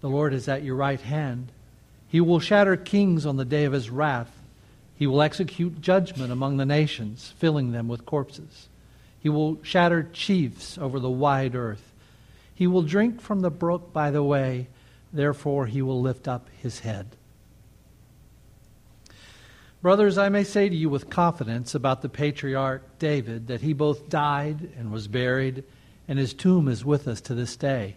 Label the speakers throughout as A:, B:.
A: The Lord is at your right hand. He will shatter kings on the day of his wrath. He will execute judgment among the nations, filling them with corpses. He will shatter chiefs over the wide earth. He will drink from the brook by the way, therefore he will lift up his head. Brothers, I may say to you with confidence about the patriarch David that he both died and was buried, and his tomb is with us to this day.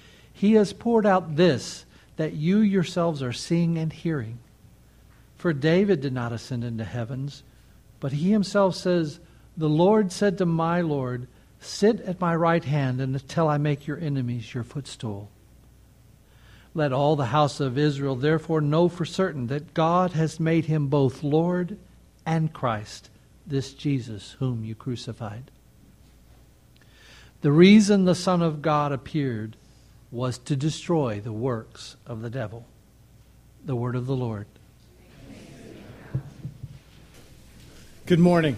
A: he has poured out this that you yourselves are seeing and hearing. For David did not ascend into heavens, but he himself says, The Lord said to my Lord, Sit at my right hand until I make your enemies your footstool. Let all the house of Israel therefore know for certain that God has made him both Lord and Christ, this Jesus whom you crucified. The reason the Son of God appeared was to destroy the works of the devil. The word of the Lord.
B: Good morning.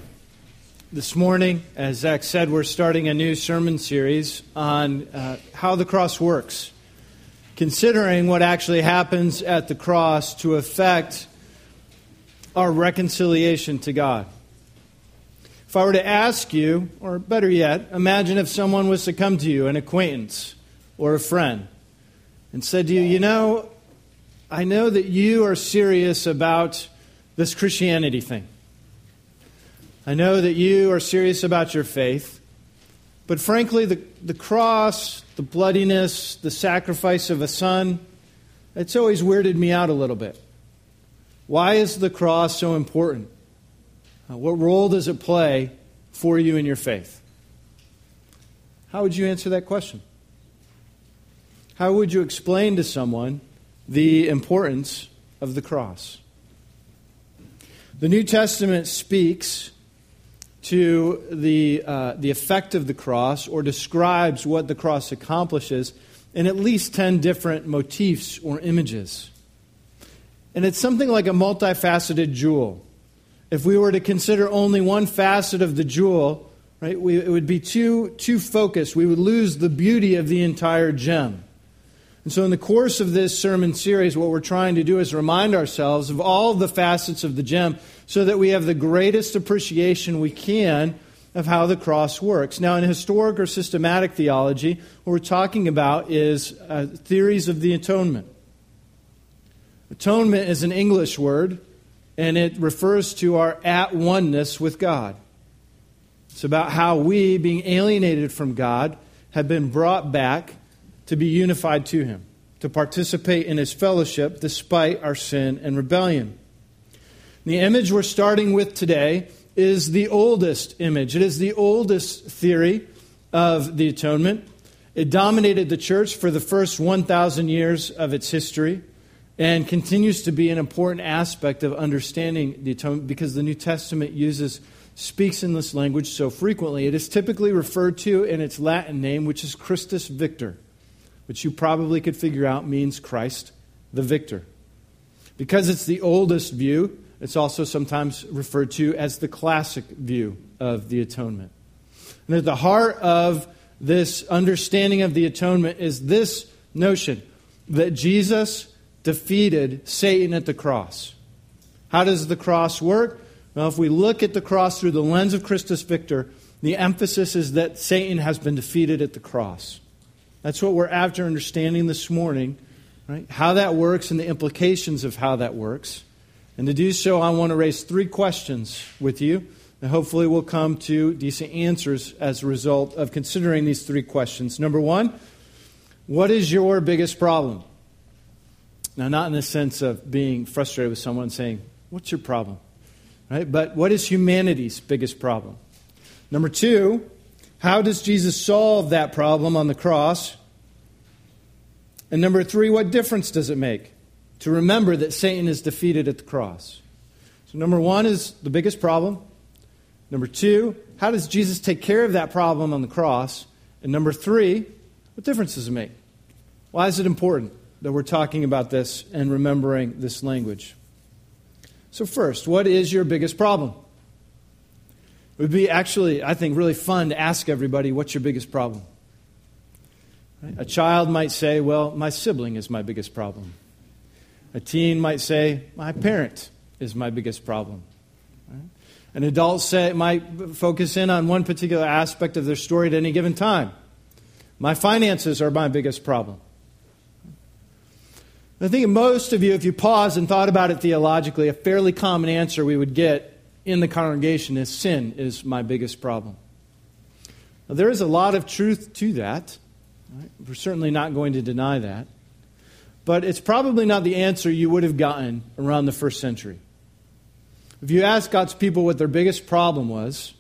B: This morning, as Zach said, we're starting a new sermon series on uh, how the cross works, considering what actually happens at the cross to affect our reconciliation to God. If I were to ask you, or better yet, imagine if someone was to come to you, an acquaintance, or a friend and said to you, You know, I know that you are serious about this Christianity thing. I know that you are serious about your faith. But frankly, the, the cross, the bloodiness, the sacrifice of a son, it's always weirded me out a little bit. Why is the cross so important? Uh, what role does it play for you in your faith? How would you answer that question? How would you explain to someone the importance of the cross? The New Testament speaks to the, uh, the effect of the cross or describes what the cross accomplishes in at least 10 different motifs or images. And it's something like a multifaceted jewel. If we were to consider only one facet of the jewel, right, we, it would be too, too focused. We would lose the beauty of the entire gem. And so, in the course of this sermon series, what we're trying to do is remind ourselves of all the facets of the gem so that we have the greatest appreciation we can of how the cross works. Now, in historic or systematic theology, what we're talking about is uh, theories of the atonement. Atonement is an English word, and it refers to our at oneness with God. It's about how we, being alienated from God, have been brought back to be unified to Him, to participate in His fellowship despite our sin and rebellion. The image we're starting with today is the oldest image. It is the oldest theory of the atonement. It dominated the church for the first 1,000 years of its history and continues to be an important aspect of understanding the atonement because the New Testament uses speaks in this language so frequently. It is typically referred to in its Latin name, which is Christus Victor which you probably could figure out means Christ the victor. Because it's the oldest view, it's also sometimes referred to as the classic view of the atonement. And at the heart of this understanding of the atonement is this notion that Jesus defeated Satan at the cross. How does the cross work? Well, if we look at the cross through the lens of Christus Victor, the emphasis is that Satan has been defeated at the cross. That's what we're after understanding this morning right? How that works and the implications of how that works. And to do so, I want to raise three questions with you. And hopefully, we'll come to decent answers as a result of considering these three questions. Number one, what is your biggest problem? Now, not in the sense of being frustrated with someone saying, What's your problem? Right? But what is humanity's biggest problem? Number two, how does Jesus solve that problem on the cross? And number three, what difference does it make to remember that Satan is defeated at the cross? So, number one is the biggest problem. Number two, how does Jesus take care of that problem on the cross? And number three, what difference does it make? Why is it important that we're talking about this and remembering this language? So, first, what is your biggest problem? It would be actually, I think, really fun to ask everybody, what's your biggest problem? Right? A child might say, well, my sibling is my biggest problem. A teen might say, my parent is my biggest problem. Right? An adult say, might focus in on one particular aspect of their story at any given time. My finances are my biggest problem. I think most of you, if you pause and thought about it theologically, a fairly common answer we would get in the congregation is sin is my biggest problem. Now, there is a lot of truth to that. Right? We're certainly not going to deny that. But it's probably not the answer you would have gotten around the first century. If you ask God's people what their biggest problem was,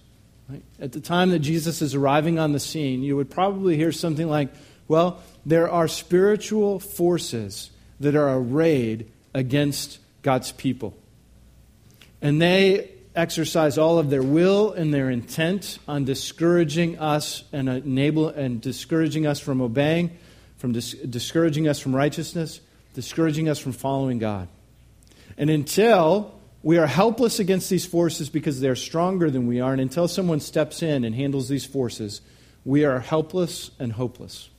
B: right, at the time that Jesus is arriving on the scene, you would probably hear something like, well, there are spiritual forces that are arrayed against God's people. And they exercise all of their will and their intent on discouraging us and enable and discouraging us from obeying, from dis- discouraging us from righteousness, discouraging us from following God. And until we are helpless against these forces because they're stronger than we are, and until someone steps in and handles these forces, we are helpless and hopeless.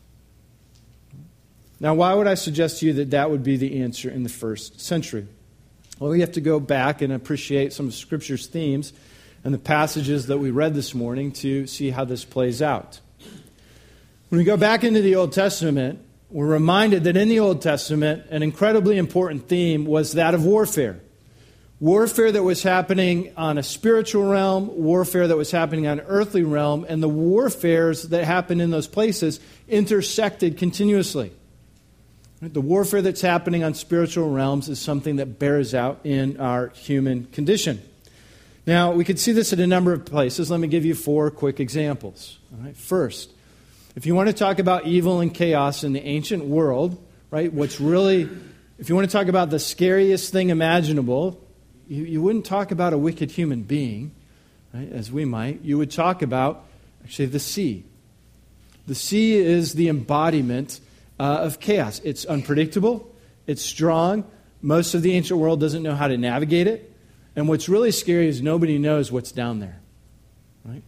B: Now, why would I suggest to you that that would be the answer in the first century? Well, we have to go back and appreciate some of Scripture's themes and the passages that we read this morning to see how this plays out. When we go back into the Old Testament, we're reminded that in the Old Testament, an incredibly important theme was that of warfare. Warfare that was happening on a spiritual realm, warfare that was happening on an earthly realm, and the warfares that happened in those places intersected continuously. The warfare that's happening on spiritual realms is something that bears out in our human condition. Now, we could see this at a number of places. Let me give you four quick examples. First, if you want to talk about evil and chaos in the ancient world, right, what's really, if you want to talk about the scariest thing imaginable, you, you wouldn't talk about a wicked human being, right, as we might. You would talk about actually the sea. The sea is the embodiment uh, of chaos. It's unpredictable, it's strong. Most of the ancient world doesn't know how to navigate it. And what's really scary is nobody knows what's down there. Right?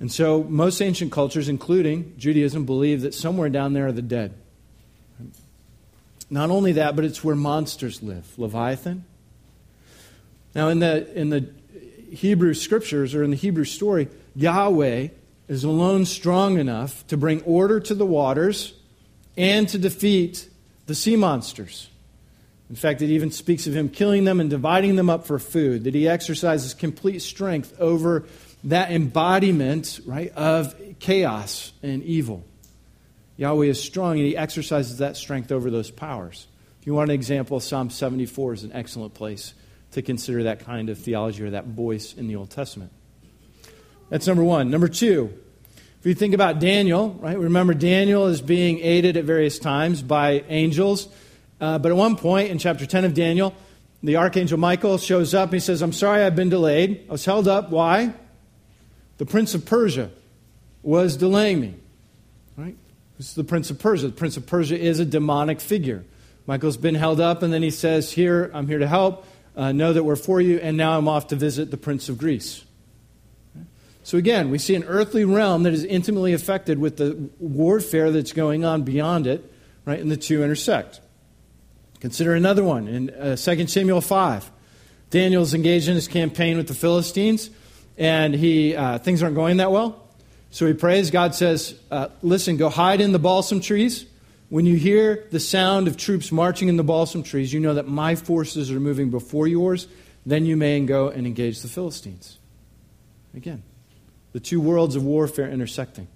B: And so most ancient cultures, including Judaism, believe that somewhere down there are the dead. Not only that, but it's where monsters live. Leviathan. Now, in the, in the Hebrew scriptures or in the Hebrew story, Yahweh is alone strong enough to bring order to the waters and to defeat the sea monsters. In fact, it even speaks of him killing them and dividing them up for food, that he exercises complete strength over that embodiment, right, of chaos and evil. Yahweh is strong and he exercises that strength over those powers. If you want an example, Psalm 74 is an excellent place to consider that kind of theology or that voice in the Old Testament. That's number one. Number two, if you think about Daniel, right, remember Daniel is being aided at various times by angels. Uh, but at one point in chapter 10 of Daniel, the archangel Michael shows up and he says, I'm sorry I've been delayed. I was held up. Why? The prince of Persia was delaying me. Right? This is the prince of Persia. The prince of Persia is a demonic figure. Michael's been held up, and then he says, Here, I'm here to help. Uh, know that we're for you, and now I'm off to visit the prince of Greece. So again, we see an earthly realm that is intimately affected with the warfare that's going on beyond it, right? And the two intersect. Consider another one in uh, 2 Samuel 5. Daniel's engaged in his campaign with the Philistines, and he, uh, things aren't going that well. So he prays. God says, uh, Listen, go hide in the balsam trees. when you hear the sound of troops marching in the balsam trees, you know that my forces are moving before yours. Then you may go and engage the Philistines. Again, the two worlds of warfare intersecting.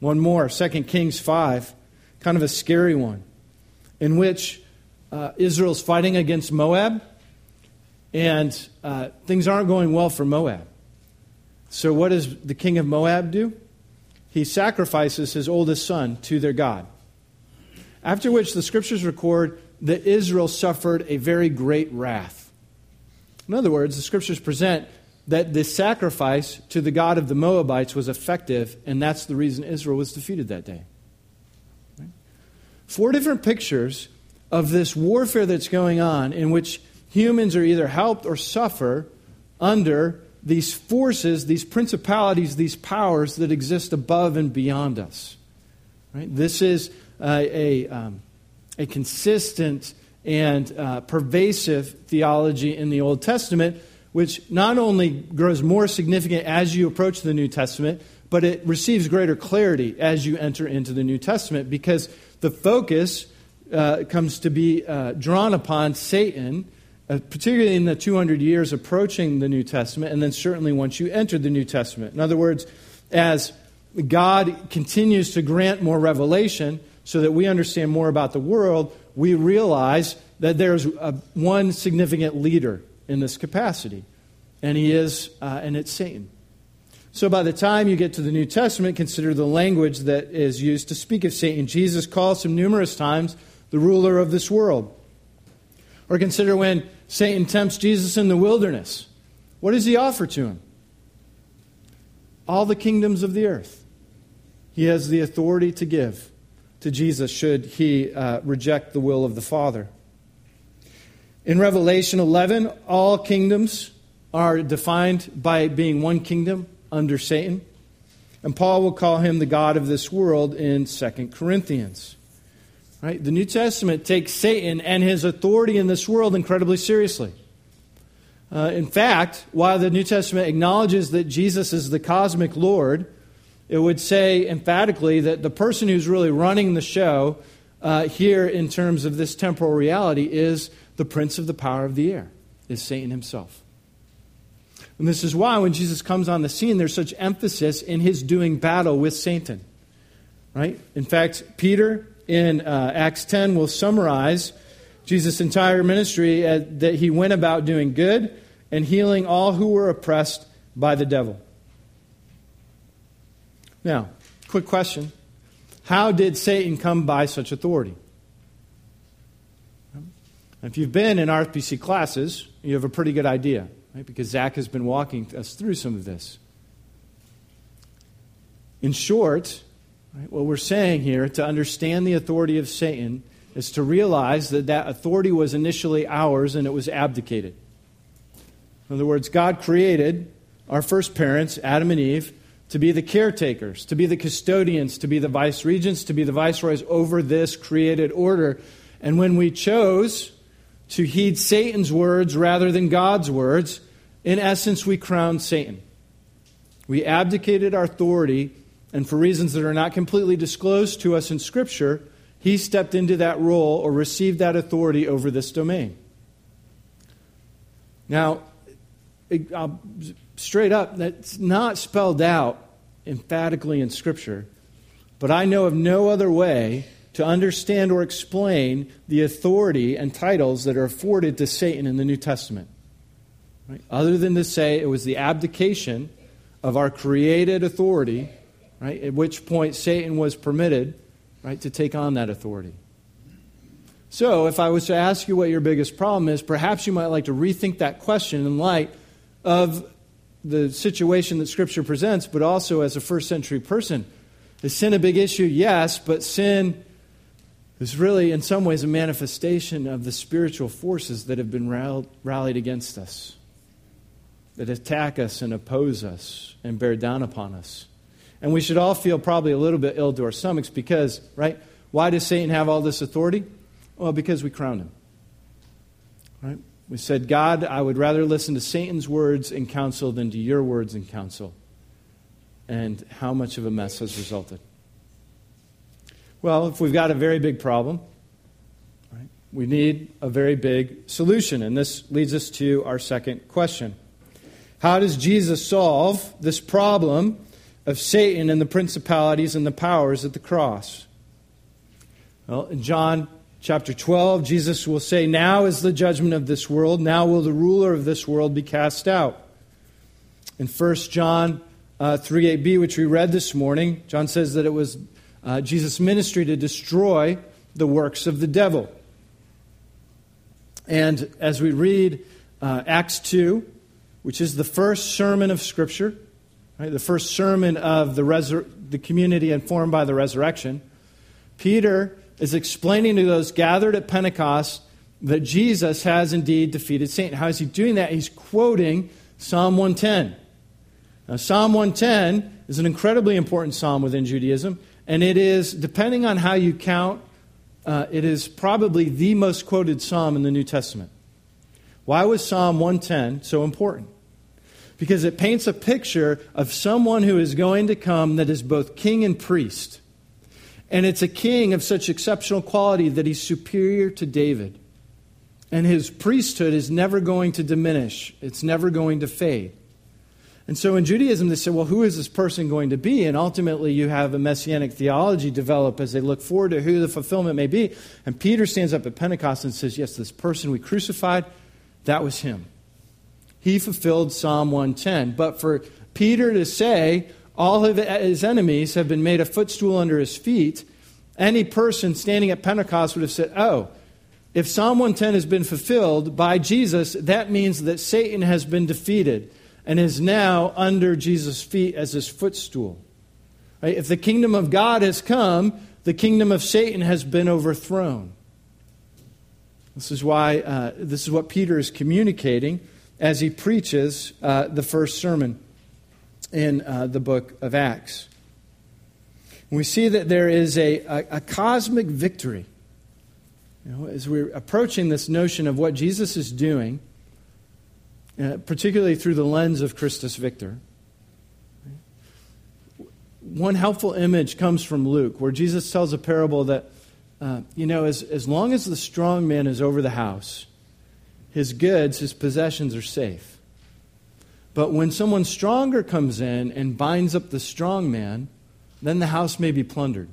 B: One more, 2 Kings 5, kind of a scary one, in which uh, Israel's fighting against Moab, and uh, things aren't going well for Moab. So, what does the king of Moab do? He sacrifices his oldest son to their God. After which the scriptures record that Israel suffered a very great wrath. In other words, the scriptures present that this sacrifice to the God of the Moabites was effective, and that's the reason Israel was defeated that day. Four different pictures of this warfare that's going on in which humans are either helped or suffer under these forces, these principalities, these powers that exist above and beyond us. Right? This is a, um, a consistent and uh, pervasive theology in the Old Testament, which not only grows more significant as you approach the New Testament, but it receives greater clarity as you enter into the New Testament because the focus uh, comes to be uh, drawn upon Satan, uh, particularly in the 200 years approaching the New Testament, and then certainly once you enter the New Testament. In other words, as God continues to grant more revelation, so that we understand more about the world, we realize that there's a, one significant leader in this capacity, and he is, uh, and it's Satan. So by the time you get to the New Testament, consider the language that is used to speak of Satan. Jesus calls him numerous times the ruler of this world. Or consider when Satan tempts Jesus in the wilderness. What does he offer to him? All the kingdoms of the earth. He has the authority to give to Jesus should he uh, reject the will of the Father. In Revelation 11, all kingdoms are defined by being one kingdom under Satan. And Paul will call him the God of this world in 2 Corinthians. Right? The New Testament takes Satan and his authority in this world incredibly seriously. Uh, in fact, while the New Testament acknowledges that Jesus is the cosmic Lord, it would say emphatically that the person who's really running the show uh, here in terms of this temporal reality is the prince of the power of the air, is Satan himself. And this is why when Jesus comes on the scene, there's such emphasis in his doing battle with Satan. Right? In fact, Peter in uh, Acts 10 will summarize Jesus' entire ministry uh, that he went about doing good and healing all who were oppressed by the devil. Now, quick question How did Satan come by such authority? If you've been in RPC classes, you have a pretty good idea, right? Because Zach has been walking us through some of this. In short, right, what we're saying here to understand the authority of Satan is to realize that that authority was initially ours and it was abdicated. In other words, God created our first parents, Adam and Eve, to be the caretakers, to be the custodians, to be the vice regents, to be the viceroys over this created order. And when we chose to heed Satan's words rather than God's words, in essence, we crowned Satan. We abdicated our authority, and for reasons that are not completely disclosed to us in Scripture, he stepped into that role or received that authority over this domain. Now, straight up, that's not spelled out emphatically in Scripture, but I know of no other way to understand or explain the authority and titles that are afforded to Satan in the New Testament. Right? Other than to say it was the abdication of our created authority, right, at which point Satan was permitted right, to take on that authority. So, if I was to ask you what your biggest problem is, perhaps you might like to rethink that question in light of the situation that Scripture presents, but also as a first century person. Is sin a big issue? Yes, but sin is really, in some ways, a manifestation of the spiritual forces that have been rallied against us, that attack us and oppose us and bear down upon us. And we should all feel probably a little bit ill to our stomachs because, right? Why does Satan have all this authority? Well, because we crowned him. Right? We said, God, I would rather listen to Satan's words and counsel than to your words and counsel. And how much of a mess has resulted. Well, if we've got a very big problem, right, we need a very big solution. And this leads us to our second question How does Jesus solve this problem of Satan and the principalities and the powers at the cross? Well, in John chapter 12, Jesus will say, Now is the judgment of this world. Now will the ruler of this world be cast out. In 1 John uh, 3 8b, which we read this morning, John says that it was uh, Jesus' ministry to destroy the works of the devil. And as we read uh, Acts 2, which is the first sermon of Scripture, right, the first sermon of the, resur- the community informed by the resurrection, Peter is explaining to those gathered at Pentecost that Jesus has indeed defeated Satan. How is he doing that? He's quoting Psalm 110. Now, Psalm 110 is an incredibly important psalm within Judaism, and it is, depending on how you count, uh, it is probably the most quoted psalm in the New Testament. Why was Psalm 110 so important? Because it paints a picture of someone who is going to come that is both king and priest. And it's a king of such exceptional quality that he's superior to David. And his priesthood is never going to diminish, it's never going to fade. And so in Judaism, they say, well, who is this person going to be? And ultimately, you have a messianic theology develop as they look forward to who the fulfillment may be. And Peter stands up at Pentecost and says, yes, this person we crucified, that was him. He fulfilled Psalm 110. But for Peter to say, all of his enemies have been made a footstool under his feet, any person standing at Pentecost would have said, oh, if Psalm 110 has been fulfilled by Jesus, that means that Satan has been defeated and is now under Jesus' feet as his footstool. Right? If the kingdom of God has come, the kingdom of Satan has been overthrown. This is why uh, this is what Peter is communicating as he preaches uh, the first sermon in uh, the book of Acts. We see that there is a, a, a cosmic victory. You know, as we're approaching this notion of what Jesus is doing, uh, particularly through the lens of Christus Victor. One helpful image comes from Luke, where Jesus tells a parable that, uh, you know, as, as long as the strong man is over the house, his goods, his possessions are safe. But when someone stronger comes in and binds up the strong man, then the house may be plundered.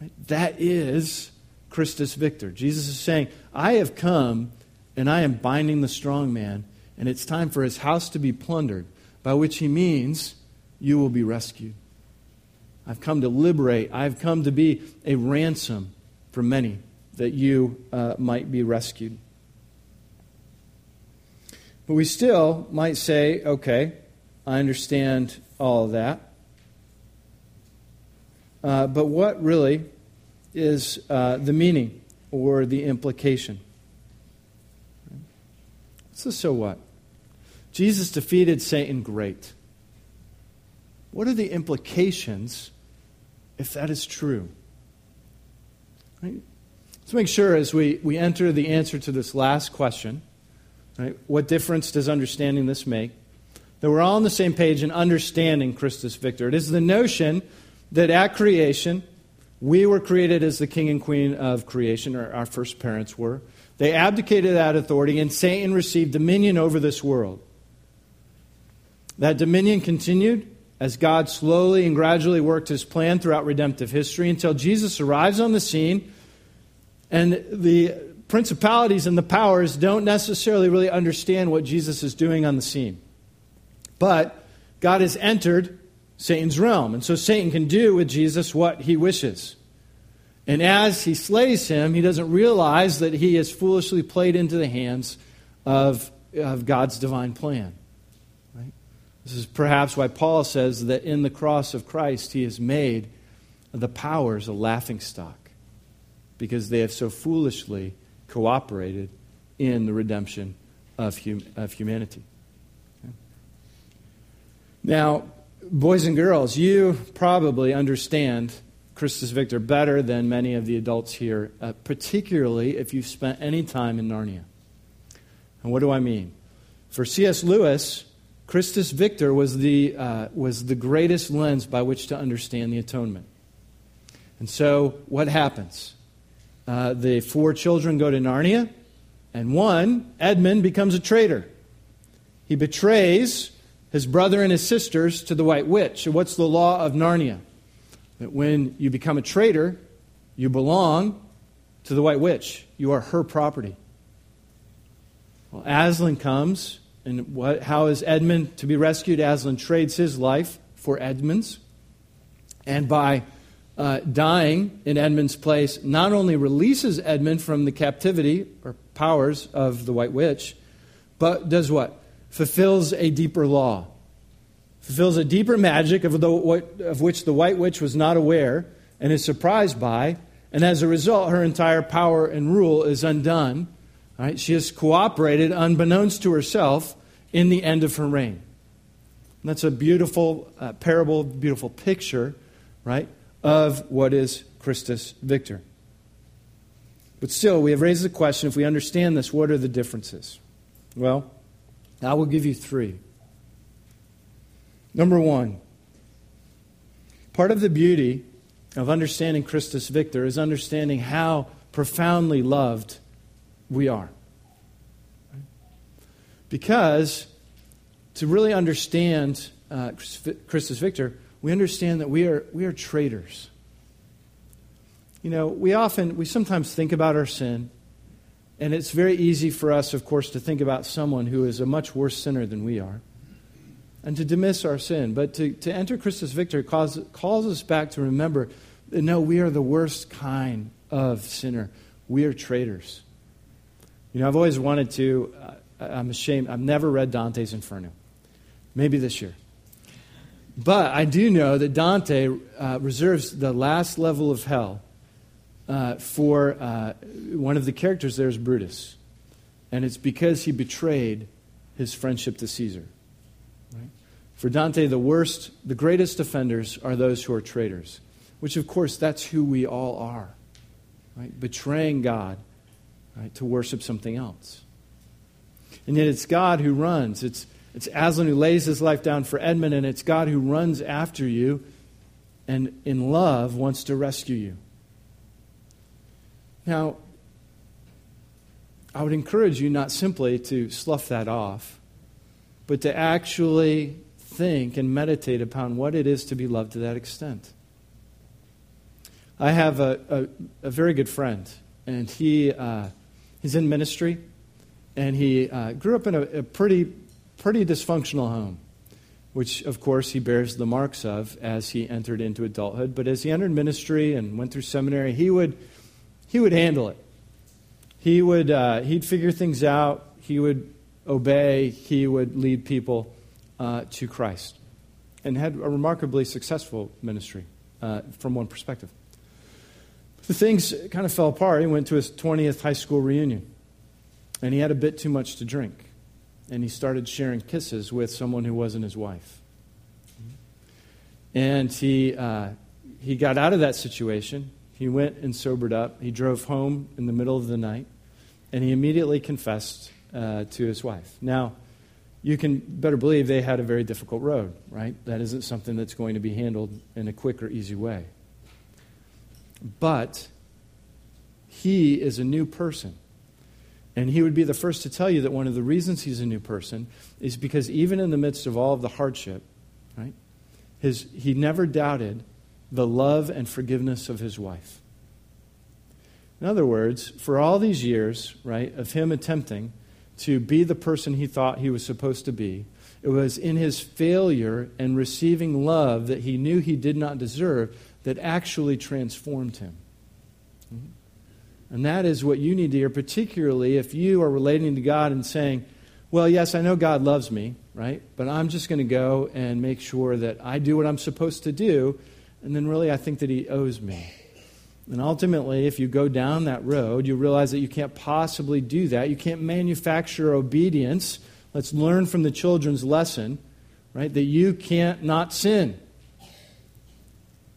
B: Right? That is Christus Victor. Jesus is saying, I have come and I am binding the strong man, and it's time for his house to be plundered, by which he means you will be rescued. I've come to liberate, I've come to be a ransom for many that you uh, might be rescued. But we still might say, okay, I understand all of that. Uh, but what really is uh, the meaning or the implication? So, so what? Jesus defeated Satan, great. What are the implications if that is true? Right? Let's make sure as we, we enter the answer to this last question right, what difference does understanding this make? That we're all on the same page in understanding Christus Victor. It is the notion that at creation, we were created as the king and queen of creation, or our first parents were. They abdicated that authority, and Satan received dominion over this world. That dominion continued as God slowly and gradually worked his plan throughout redemptive history until Jesus arrives on the scene, and the principalities and the powers don't necessarily really understand what Jesus is doing on the scene. But God has entered Satan's realm, and so Satan can do with Jesus what he wishes. And as he slays him, he doesn't realize that he has foolishly played into the hands of, of God's divine plan. Right? This is perhaps why Paul says that in the cross of Christ, he has made the powers a laughing stock because they have so foolishly cooperated in the redemption of, hum- of humanity. Okay? Now, boys and girls, you probably understand Christus Victor better than many of the adults here, uh, particularly if you've spent any time in Narnia. And what do I mean? For C.S. Lewis, Christus Victor was the, uh, was the greatest lens by which to understand the atonement. And so, what happens? Uh, the four children go to Narnia, and one, Edmund, becomes a traitor. He betrays his brother and his sisters to the White Witch. What's the law of Narnia? That when you become a traitor, you belong to the White Witch. You are her property. Well, Aslan comes, and what, how is Edmund to be rescued? Aslan trades his life for Edmund's. And by uh, dying in Edmund's place, not only releases Edmund from the captivity or powers of the White Witch, but does what? Fulfills a deeper law. Fulfills a deeper magic of, the, of which the White Witch was not aware and is surprised by. And as a result, her entire power and rule is undone. Right? She has cooperated, unbeknownst to herself, in the end of her reign. And that's a beautiful uh, parable, beautiful picture, right, of what is Christus Victor. But still, we have raised the question if we understand this, what are the differences? Well, I will give you three. Number one, part of the beauty of understanding Christus Victor is understanding how profoundly loved we are. Because to really understand uh, Christus Victor, we understand that we are, we are traitors. You know, we often, we sometimes think about our sin, and it's very easy for us, of course, to think about someone who is a much worse sinner than we are and to dismiss our sin. But to, to enter Christus Victor calls, calls us back to remember that no, we are the worst kind of sinner. We are traitors. You know, I've always wanted to, uh, I'm ashamed, I've never read Dante's Inferno. Maybe this year. But I do know that Dante uh, reserves the last level of hell uh, for uh, one of the characters there is Brutus. And it's because he betrayed his friendship to Caesar. For Dante, the worst, the greatest offenders are those who are traitors, which, of course, that's who we all are. Right? Betraying God right, to worship something else. And yet it's God who runs. It's, it's Aslan who lays his life down for Edmund, and it's God who runs after you and in love wants to rescue you. Now, I would encourage you not simply to slough that off, but to actually think and meditate upon what it is to be loved to that extent. I have a, a, a very good friend, and he, uh, he's in ministry, and he uh, grew up in a, a pretty, pretty dysfunctional home, which, of course, he bears the marks of as he entered into adulthood. But as he entered ministry and went through seminary, he would, he would handle it. He would, uh, he'd figure things out. He would obey. He would lead people uh, to Christ and had a remarkably successful ministry uh, from one perspective. The things kind of fell apart. He went to his 20th high school reunion, and he had a bit too much to drink. And he started sharing kisses with someone who wasn't his wife. And he, uh, he got out of that situation. He went and sobered up. He drove home in the middle of the night, and he immediately confessed uh, to his wife. Now, you can better believe they had a very difficult road, right? That isn't something that's going to be handled in a quick or easy way. But he is a new person. And he would be the first to tell you that one of the reasons he's a new person is because even in the midst of all of the hardship, right, his, he never doubted the love and forgiveness of his wife. In other words, for all these years, right, of him attempting to be the person he thought he was supposed to be, it was in his failure and receiving love that he knew he did not deserve that actually transformed him. And that is what you need to hear, particularly if you are relating to God and saying, Well, yes, I know God loves me, right? But I'm just going to go and make sure that I do what I'm supposed to do. And then really, I think that He owes me. And ultimately, if you go down that road, you realize that you can't possibly do that. You can't manufacture obedience. Let's learn from the children's lesson, right? That you can't not sin.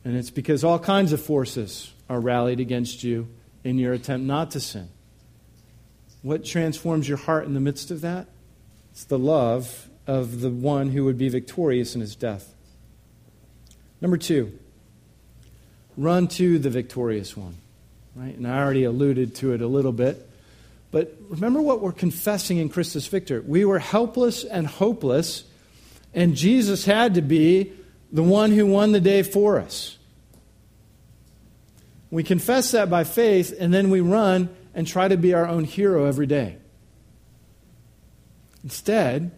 B: And it's because all kinds of forces are rallied against you in your attempt not to sin. What transforms your heart in the midst of that? It's the love of the one who would be victorious in his death. Number two, run to the victorious one. Right? And I already alluded to it a little bit. But remember what we're confessing in Christus Victor. We were helpless and hopeless, and Jesus had to be the one who won the day for us. We confess that by faith, and then we run and try to be our own hero every day. Instead,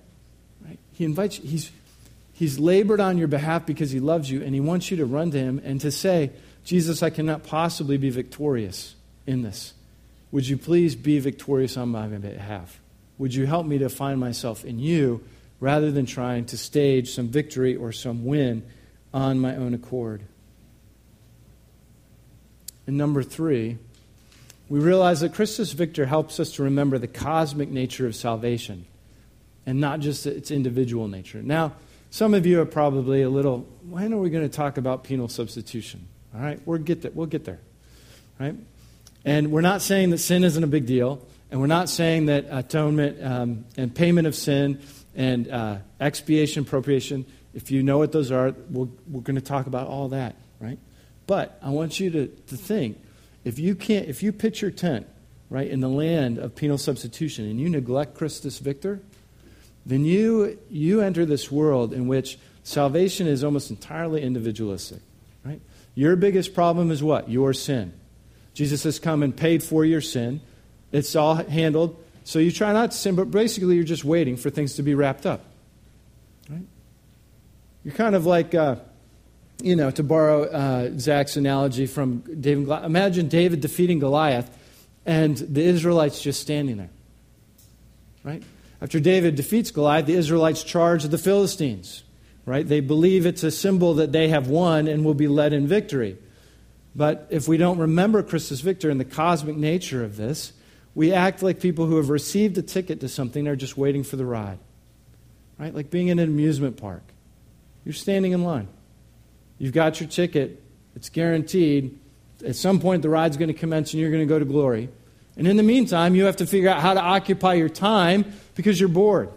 B: right, he invites you, he's, he's labored on your behalf because he loves you, and he wants you to run to him and to say, Jesus, I cannot possibly be victorious in this. Would you please be victorious on my behalf? Would you help me to find myself in you rather than trying to stage some victory or some win on my own accord? And number three, we realize that Christus Victor helps us to remember the cosmic nature of salvation and not just its individual nature. Now, some of you are probably a little, when are we going to talk about penal substitution? All right, we'll get there. We'll get there. Right? And we're not saying that sin isn't a big deal, and we're not saying that atonement um, and payment of sin and uh, expiation, propitiation, if you know what those are, we'll, we're going to talk about all that, right? But I want you to, to think if you can't, if you pitch your tent, right, in the land of penal substitution and you neglect Christus Victor, then you, you enter this world in which salvation is almost entirely individualistic, right? Your biggest problem is what? Your sin. Jesus has come and paid for your sin. It's all handled. So you try not to sin, but basically you're just waiting for things to be wrapped up. Right? You're kind of like, uh, you know, to borrow uh, Zach's analogy from David. Imagine David defeating Goliath and the Israelites just standing there. Right? After David defeats Goliath, the Israelites charge the Philistines. Right? They believe it's a symbol that they have won and will be led in victory. But if we don't remember Christus Victor and the cosmic nature of this, we act like people who have received a ticket to something are just waiting for the ride. Right? Like being in an amusement park. You're standing in line. You've got your ticket. It's guaranteed. At some point, the ride's going to commence and you're going to go to glory. And in the meantime, you have to figure out how to occupy your time because you're bored.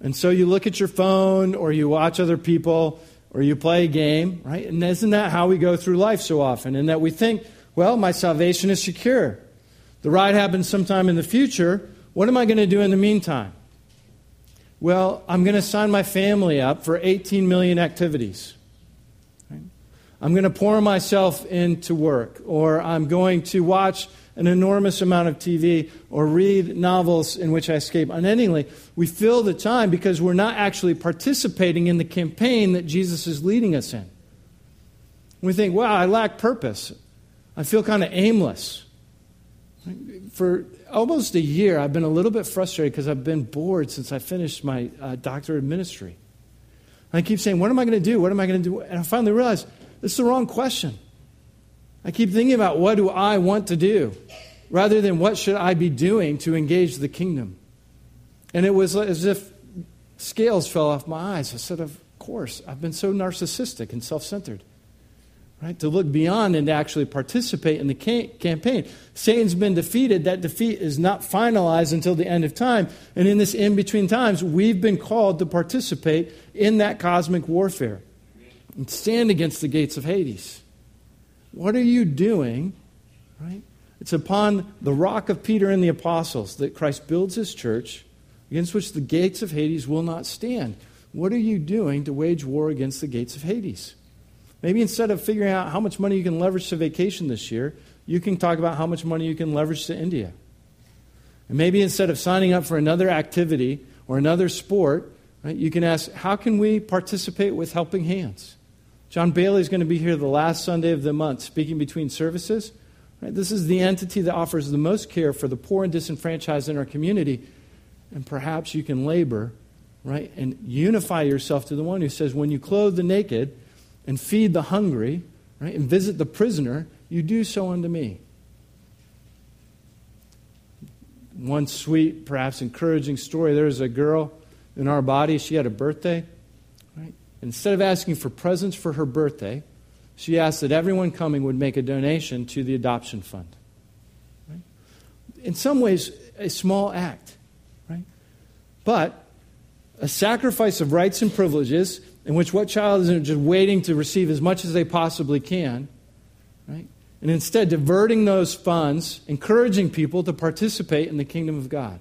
B: And so you look at your phone or you watch other people or you play a game, right? And isn't that how we go through life so often? And that we think, well, my salvation is secure. The ride happens sometime in the future. What am I going to do in the meantime? Well, I'm going to sign my family up for 18 million activities. Right? I'm going to pour myself into work, or I'm going to watch an enormous amount of TV or read novels in which I escape unendingly. We fill the time because we're not actually participating in the campaign that Jesus is leading us in. We think, wow, I lack purpose. I feel kind of aimless. For almost a year, I've been a little bit frustrated because I've been bored since I finished my uh, doctorate of ministry. I keep saying, What am I going to do? What am I going to do? And I finally realized this is the wrong question. I keep thinking about what do I want to do rather than what should I be doing to engage the kingdom. And it was as if scales fell off my eyes. I said, Of course, I've been so narcissistic and self centered. Right? To look beyond and to actually participate in the campaign. Satan's been defeated. That defeat is not finalized until the end of time. And in this in between times, we've been called to participate in that cosmic warfare and stand against the gates of Hades. What are you doing? Right? It's upon the rock of Peter and the apostles that Christ builds his church, against which the gates of Hades will not stand. What are you doing to wage war against the gates of Hades? Maybe instead of figuring out how much money you can leverage to vacation this year, you can talk about how much money you can leverage to India. And maybe instead of signing up for another activity or another sport, right, you can ask, how can we participate with helping hands? John Bailey is going to be here the last Sunday of the month speaking between services. Right? This is the entity that offers the most care for the poor and disenfranchised in our community. And perhaps you can labor, right, and unify yourself to the one who says, when you clothe the naked and feed the hungry, right, and visit the prisoner, you do so unto me. One sweet, perhaps encouraging story there was a girl in our body, she had a birthday. Instead of asking for presents for her birthday, she asked that everyone coming would make a donation to the adoption fund. Right? In some ways, a small act, right? But a sacrifice of rights and privileges in which what child isn't just waiting to receive as much as they possibly can, right? And instead diverting those funds, encouraging people to participate in the kingdom of God.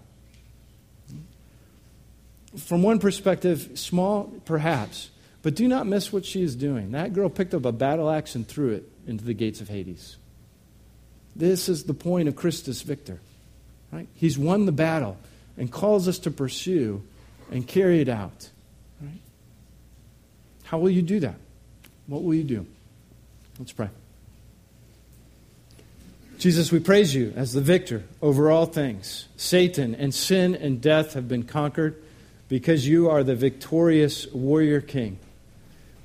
B: From one perspective, small perhaps, but do not miss what she is doing. That girl picked up a battle axe and threw it into the gates of Hades. This is the point of Christus Victor. Right? He's won the battle and calls us to pursue and carry it out. Right? How will you do that? What will you do? Let's pray. Jesus, we praise you as the victor over all things. Satan and sin and death have been conquered because you are the victorious warrior king.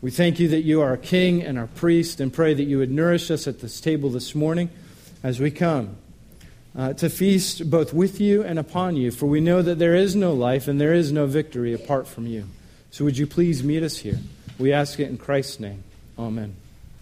B: We thank you that you are our king and our priest and pray that you would nourish us at this table this morning as we come uh, to feast both with you and upon you, for we know that there is no life and there is no victory apart from you. So would you please meet us here? We ask it in Christ's name. Amen.